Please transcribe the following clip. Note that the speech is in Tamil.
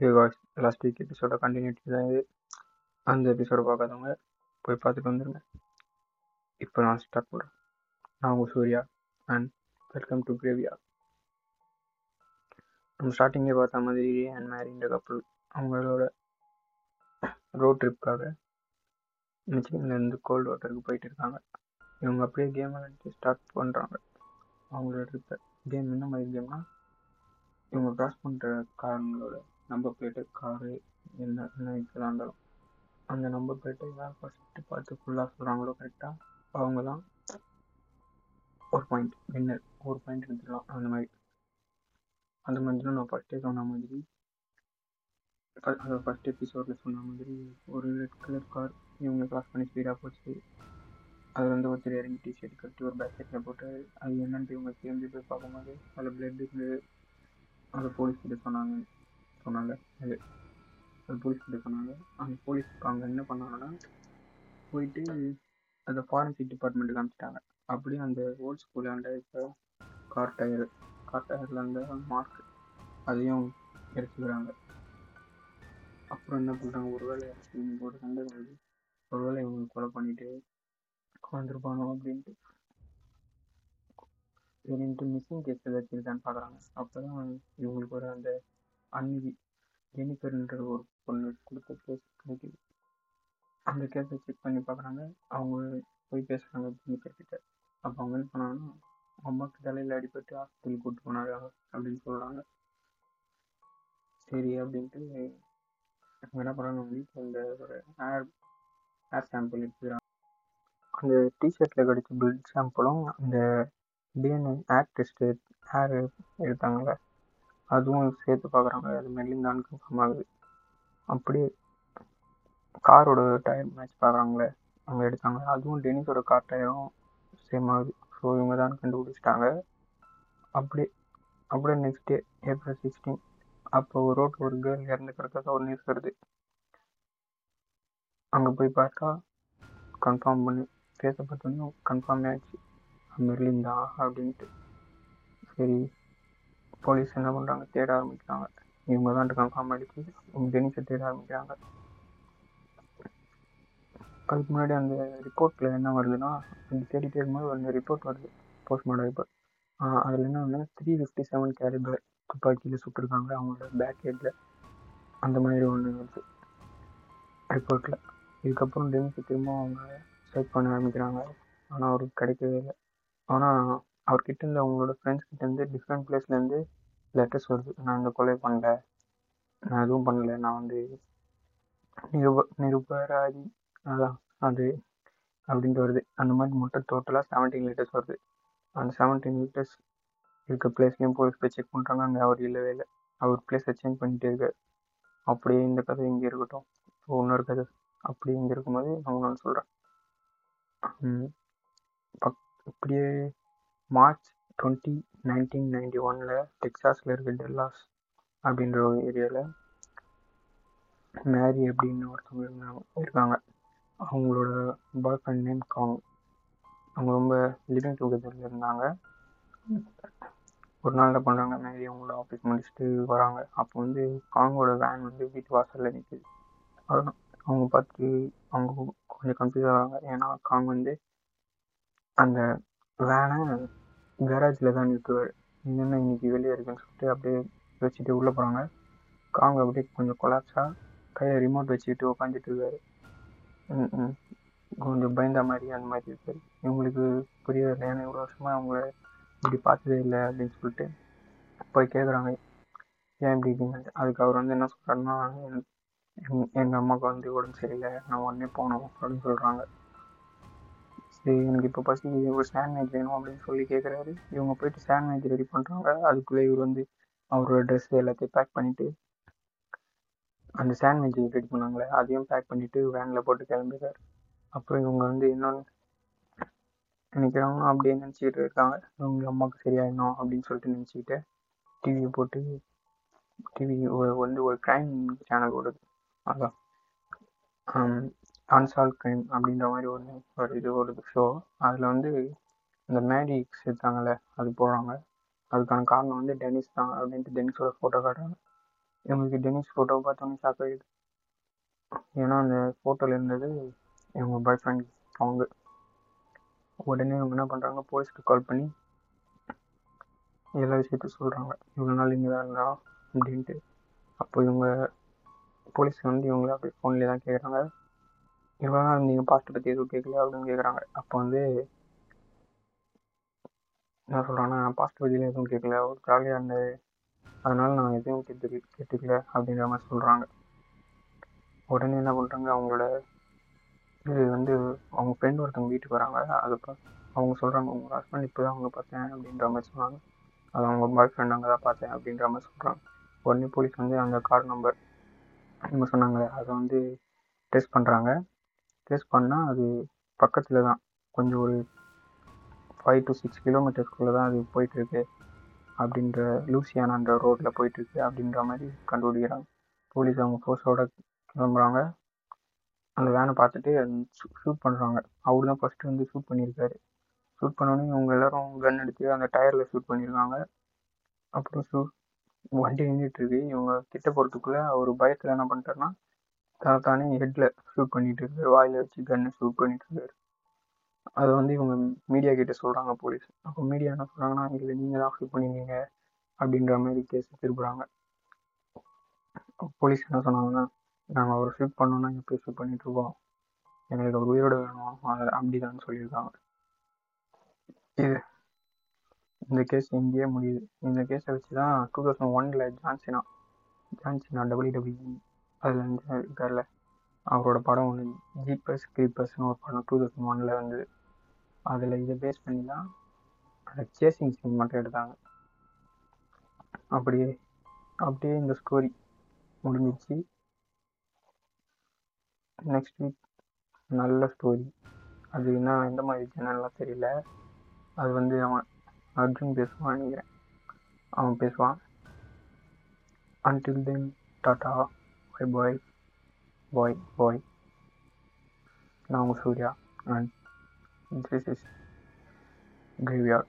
இது லாஸ்ட் வீக் எபிசோட கண்டினியூட்டி தான் இது அந்த எபிசோட பார்க்காதவங்க போய் பார்த்துட்டு வந்துடுங்க இப்போ நான் ஸ்டார்ட் பண்ணுறேன் நான் உங்கள் சூர்யா அண்ட் வெல்கம் டு கிரேவியா நம்ம ஸ்டார்டிங்கே பார்த்த மாதிரி அண்ட் மேரின்ற கப்பல் அவங்களோட ரோட் ட்ரிப்காக மிச்சிகன்லேருந்து கோல்டு வாட்டருக்கு போயிட்டு இருக்காங்க. இவங்க அப்படியே கேம் விளையாண்டு ஸ்டார்ட் பண்ணுறாங்க அவங்களோட ட்ரிப்பை கேம் என்ன மாதிரி கேம்னா இவங்க க்ராஸ் பண்ணுற காரங்களோட நம்பர் பிளேட்டு காரு என்ன என்ன இதெல்லாம் இருந்தாலும். அந்த நம்பர் பிளேட்டை யார் ஃபஸ்ட்டு பார்த்து ஃபுல்லாக சொல்கிறாங்களோ கரெக்டாக அவங்க தான் ஒரு பாயிண்ட் வின்னர் ஒரு பாயிண்ட் எடுத்துக்கலாம். அந்த மாதிரி. அந்த மாதிரி தான் நான் ஃபஸ்ட்டே சொன்ன மாதிரி அது ஃபஸ்ட் எபிசோடில் சொன்ன மாதிரி ஒரு ரெட் கலர் கார் இவங்க கிராஸ் பண்ணி ஸ்பீடாக போச்சு. அது வந்து ஒருத்தர் இறங்கி டிஷர்ட் கட்டி ஒரு பேக்கெட்டில் போட்டு அது என்னன்ட்டு இவங்க திரும்பி போய் பார்க்கும்போது அதில் பிளட் இருந்தது. அதை போலீஸ் கிட்ட சொன்னாங்க. சொன்னாங்க. அது அது போலீஸ் கிட்ட சொன்னாங்க. அந்த போலீஸ் அவங்க என்ன பண்ணாங்கன்னா போயிட்டு அந்த ஃபாரன்சிக் டிபார்ட்மெண்ட்டுக்கு அனுப்பிச்சிட்டாங்க. அப்படியே அந்த ஓல்ட் ஸ்கூலாண்ட இப்போ கார் டயர் கார் டயரில் அந்த மார்க் அதையும் எடுத்துக்கிறாங்க. அப்புறம் என்ன பண்ணுறாங்க ஒருவேளை இவங்க ஒரு சண்டை வந்து ஒருவேளை இவங்க கொலை பண்ணிட்டு வந்திருப்பானோ அப்படின்ட்டு. சரின்ட்டு மிஸ்ஸிங் கேஸ் ஏதாச்சும் இருக்கான்னு பார்க்குறாங்க. அப்போ தான் இவங்களுக்கு ஒரு அந்த அன்னிதி ஜெனிஃபர்ன்ற ஒரு பொண்ணு கொடுத்த கேஸ் கிடைக்குது அந்த கேஸை செக் பண்ணி பார்க்குறாங்க. அவங்க போய் பேசுகிறாங்க ஜெனிஃபர் கிட்ட அப்போ அவங்க என்ன பண்ணாங்கன்னா அம்மாவுக்கு தலையில் அடிபட்டு ஹாஸ்பிட்டல் கூட்டு போனாங்க அப்படின்னு சொல்கிறாங்க சரி அப்படின்ட்டு அவங்க என்ன பண்ணுறாங்க வீட்டில் இந்த ஒரு ஏர் ஹேர் சாம்பிள் எடுத்துக்கிறாங்க. அந்த டிஷர்ட்டில் கிடைச்ச பிளட் சாம்பிளும் அந்த டிஎன்ஏ ஏர் டெஸ்ட்டு ஹேர் எடுத்தாங்களே அதுவும் சேர்த்து பார்க்குறாங்க அது மெல்லிந்தான்னு கன்ஃபார்ம் ஆகுது. அப்படியே காரோட டயர் மேட்ச் பார்க்குறாங்களே அவங்க எடுத்தாங்க. அதுவும் டெனிஸோட கார் டயரும் சேம் ஆகுது. ஸோ இவங்க தான் கண்டுபிடிச்சிட்டாங்க. அப்படியே அப்படியே நெக்ஸ்ட் டே ஏப்ரல் சிக்ஸ்டீன் அப்போ ஒரு ரோட்டில் ஒரு கேர்ள் இறந்து கிடக்கிறதா ஒரு நியூஸ் வருது. அங்கே போய் பார்த்தா கன்ஃபார்ம் பண்ணி ஃபேஸை பார்த்தோன்னே கன்ஃபார்ம் ஆயிடுச்சு. மெர்லின் தான் அப்படின்ட்டு. சரி போலீஸ் என்ன பண்ணுறாங்க தேட ஆரம்பிக்கிறாங்க. இவங்க தான் கன்ஃபார்ம் ஆகிடுச்சு ஜெனிஸை தேட ஆரம்பிக்கிறாங்க. அதுக்கு முன்னாடி அந்த ரிப்போர்ட்டில் என்ன வருதுன்னா தேடி தேடிட்டே இருக்கும்போது ஒரு ரிப்போர்ட் வருது போஸ்ட்மார்ட்டம் ரிப்போர்ட் அதில் என்ன வந்து த்ரீ ஃபிஃப்டி செவன் கேலிபர் துப்பாக்கியில் சுட்டிருக்காங்க அவங்களோட பேக் ஹெட்டில் அந்த மாதிரி ஒன்று வருது ரிப்போர்ட்டில் இதுக்கப்புறம் டெனிஸை திரும்ப அவங்க சர்ச் பண்ண ஆரம்பிக்கிறாங்க. ஆனால் அவருக்கு கிடைக்கவே இல்லை. ஆனால் அவர்கிட்ட இருந்து அவங்களோட ஃப்ரெண்ட்ஸ் கிட்டேருந்து டிஃப்ரெண்ட் பிளேஸ்லேருந்து லெட்டர்ஸ் வருது. நான் இந்த கொலை பண்ணல. நான் எதுவும் பண்ணல. நான் வந்து நிருப நிருபராதி அதான் அது அப்படின்ட்டு வருது. அந்த மாதிரி மொத்தம் டோட்டலாக செவன்டீன் லிட்டர்ஸ் வருது. அந்த செவன்டீன் லிட்டர்ஸ் இருக்க பிளேஸ்லேயும் போலீஸ் போய் செக் பண்ணுறாங்க அங்கே அவர் இல்லவே இல்லை. அவர் பிளேஸை சேஞ்ச் பண்ணிகிட்டே இருக்கார். அப்படியே இந்த கதை இங்கே இருக்கட்டும். ஸோ இன்னொரு கதை. அப்படியே இங்கே இருக்கும்போது நான் ஒன்று சொல்கிறேன் பக் இப்படியே மார்ச் டுவெண்ட்டி நைன்டீன் நைன்டி ஒனில் டெக்ஸாஸில் இருக்க டெல்லாஸ் அப்படின்ற ஒரு ஏரியாவில் மேரி அப்படின்னு ஒருத்தவங்க இருந்தாங்க இருக்காங்க. அவங்களோட பாய் ஃப்ரெண்ட் நேம் காங். அவங்க ரொம்ப லிவிங் டுகெதரில் இருந்தாங்க. ஒரு நாள் என்ன பண்ணுறாங்க மேரி அவங்கள ஆஃபீஸ் முடிச்சுட்டு வராங்க. அப்போ வந்து காங்கோட வேன் வந்து வீட்டு வாசலில் நிற்குது அவங்க பார்த்து அவங்க கொஞ்சம் கன்ஃபியூஸ் ஆகிறாங்க. ஏன்னா காங் வந்து அந்த வேனை கேரேஜில் தான் நிறுத்துவார். என்னென்ன இன்னைக்கு வெளியே இருக்குன்னு சொல்லிட்டு அப்படியே வச்சுட்டு உள்ளே போகிறாங்க காங்க அப்படியே கொஞ்சம் கொலாப்ஸாக கையில் ரிமோட் வச்சுக்கிட்டு உட்காந்துட்டு இருக்கார். கொஞ்சம் பயந்த மாதிரி அந்த மாதிரி இருக்கார். இவங்களுக்கு புரிய ஏன்னா இவ்வளோ வருஷமாக அவங்கள இப்படி பார்த்ததே இல்லை அப்படின்னு சொல்லிட்டு போய் கேட்குறாங்க ஏன் இப்படி இருக்கீங்க? அதுக்கு அவர் வந்து என்ன சொல்கிறாருன்னா எங்கள் அம்மாவுக்கு வந்து உடம்பு சரியில்லை. நான் உடனே போகணும் அப்படின்னு சொல்கிறாங்க எனக்கு இப்போ பசங்க ஒரு சாண்ட்விச் வேணும் அப்படின்னு சொல்லி கேட்குறாரு இவங்க போயிட்டு சாண்ட்விச் ரெடி பண்ணுறாங்க அதுக்குள்ளே இவர் வந்து அவரோட ட்ரெஸ் எல்லாத்தையும் பேக் பண்ணிவிட்டு அந்த சாண்ட்விச் ரெடி பண்ணாங்களே அதையும் பேக் பண்ணிவிட்டு வேனில் போட்டு கிளம்பிடுறாரு. அப்புறம் இவங்க வந்து இன்னொன்று நினைக்கிறாங்க அப்படியே நினச்சிக்கிட்டு இருக்காங்க. இவங்க அம்மாவுக்கு சரியாயிடணும் அப்படின்னு சொல்லிட்டு நினச்சிக்கிட்டு டிவியை போட்டு டிவி வந்து ஒரு க்ரைம் சேனல் ஓடுது. அதான். அன்சால்வ் க்ரைம் அப்படின்ற மாதிரி ஒன்று ஒரு இது ஒரு ஷோ அதில் வந்து இந்த மேடிக்ஸ் எடுத்தாங்கல்ல அது போடுறாங்க. அதுக்கான காரணம் வந்து டெனிஸ் தான் அப்படின்ட்டு டெனிஸோட ஃபோட்டோ காட்டுறாங்க. இவங்களுக்கு டெனிஸ் ஃபோட்டோ பார்த்தோன்னே ஷாக் ஆகிடுது ஏன்னா அந்த ஃபோட்டோவில் இருந்தது இவங்க பாய் ஃப்ரெண்ட் அவங்க. உடனே இவங்க என்ன பண்ணுறாங்க போலீஸ்க்கு கால் பண்ணி எல்லா விஷயத்தையும் சொல்கிறாங்க இவ்வளோ நாள் இங்கே தான் இருந்தா அப்படின்ட்டு. அப்போ இவங்க போலீஸ் வந்து இவங்கள அப்படியே ஃபோன்லேயே தான் கேட்குறாங்க எவ்வளோ நாள் நீங்கள் பாஸ்ட்டை பற்றி எதுவும் கேட்கல அப்படின்னு கேட்குறாங்க அப்போ வந்து என்ன சொல்கிறேன்னா பாஸ்ட் பற்றிலாம் எதுவும் கேட்கல ஒரு ஜாலியாக இருந்தது அதனால் நான் எதுவும் கேட்டு கேட்டுக்கல அப்படின்ற மாதிரி சொல்கிறாங்க உடனே என்ன பண்ணுறாங்க அவங்களோட இது வந்து அவங்க ஃப்ரெண்ட் ஒருத்தவங்க வீட்டுக்கு வராங்க. அதை அவங்க சொல்கிறாங்க உங்கள் ஹஸ்பண்ட் இப்போ தான் அவங்க பார்த்தேன் அப்படின்ற மாதிரி சொன்னாங்க அது அவங்க பாய் ஃப்ரெண்ட் அங்கே தான் பார்த்தேன் அப்படின்ற மாதிரி சொல்கிறாங்க உடனே போலீஸ் வந்து அந்த கார் நம்பர் இவங்க சொன்னாங்க அதை வந்து டெஸ்ட் பண்ணுறாங்க டெஸ்ட் பண்ணால் அது பக்கத்தில் தான். கொஞ்சம் ஒரு ஃபைவ் டு சிக்ஸ் கிலோமீட்டர்ஸ்குள்ளே தான் அது போயிட்டுருக்கு. அப்படின்ற லூசியானான்ற ரோட்டில் போயிட்டுருக்கு அப்படின்ற மாதிரி கண்டுபிடிக்கிறாங்க. போலீஸ் அவங்க ஃபோர்ஸோட கிளம்புறாங்க. அந்த வேனை பார்த்துட்டு ஷூட் பண்ணுறாங்க அவர் தான் ஃபஸ்ட்டு வந்து ஷூட் பண்ணியிருக்காரு. ஷூட் பண்ணோடனே இவங்க எல்லாரும் கன் எடுத்து அந்த டயரில் ஷூட் பண்ணியிருக்காங்க. அப்புறம் ஷூ வண்டி நின்றுட்டுருக்கு இவங்க கிட்ட போகிறதுக்குள்ளே அவர் பயத்தில் என்ன பண்ணிட்டாருன்னா தாத்தானே ஹெட்டில் ஷூட் பண்ணிட்டு இருக்காரு. வாயில் வச்சு கன்னை ஷூட் பண்ணிட்டு இருக்காரு. அதை வந்து இவங்க மீடியா கிட்ட சொல்கிறாங்க போலீஸ் அப்போ மீடியா என்ன சொல்கிறாங்கன்னா இல்லை நீங்கள் தான் ஷூட் பண்ணியிருக்கீங்க அப்படின்ற மாதிரி கேஸ் திருப்புறாங்க. போலீஸ் என்ன சொன்னாங்கன்னா நாங்கள் அவரை ஷூட் பண்ணோன்னா எப்படி ஷூட் பண்ணிட்டு இருக்கோம்? எங்களுக்கு அவர் உயிரோட வேணும். அதை அப்படிதான் சொல்லியிருக்காங்க. இது இந்த கேஸ் இங்கேயே முடியுது. இந்த கேஸை வச்சு தான் டூ தௌசண்ட் ஒனில் John Cena John Cena W W அதில் வந்து இருக்கார்ல அவரோட படம் ஒன்று ஜீப்பர்ஸ் கிரீப்பர்ஸ்னு ஒரு படம் டூ தௌசண்ட் ஒனில் வந்தது. அதில் இதை பேஸ் பண்ணி தான் அந்த சேசிங் சீன் மட்டும் எடுத்தாங்க. அப்படியே அப்படியே இந்த ஸ்டோரி முடிஞ்சிச்சு. நெக்ஸ்ட் வீக் நல்ல ஸ்டோரி அது என்ன எந்த மாதிரி சேனல்லாம் தெரியல. அது வந்து அவன் அர்ஜுன் பேசுவான் நினைக்கிறேன். அவன் பேசுவான். Until then tata by boy, boy, boy. Now Surya and this is graveyard.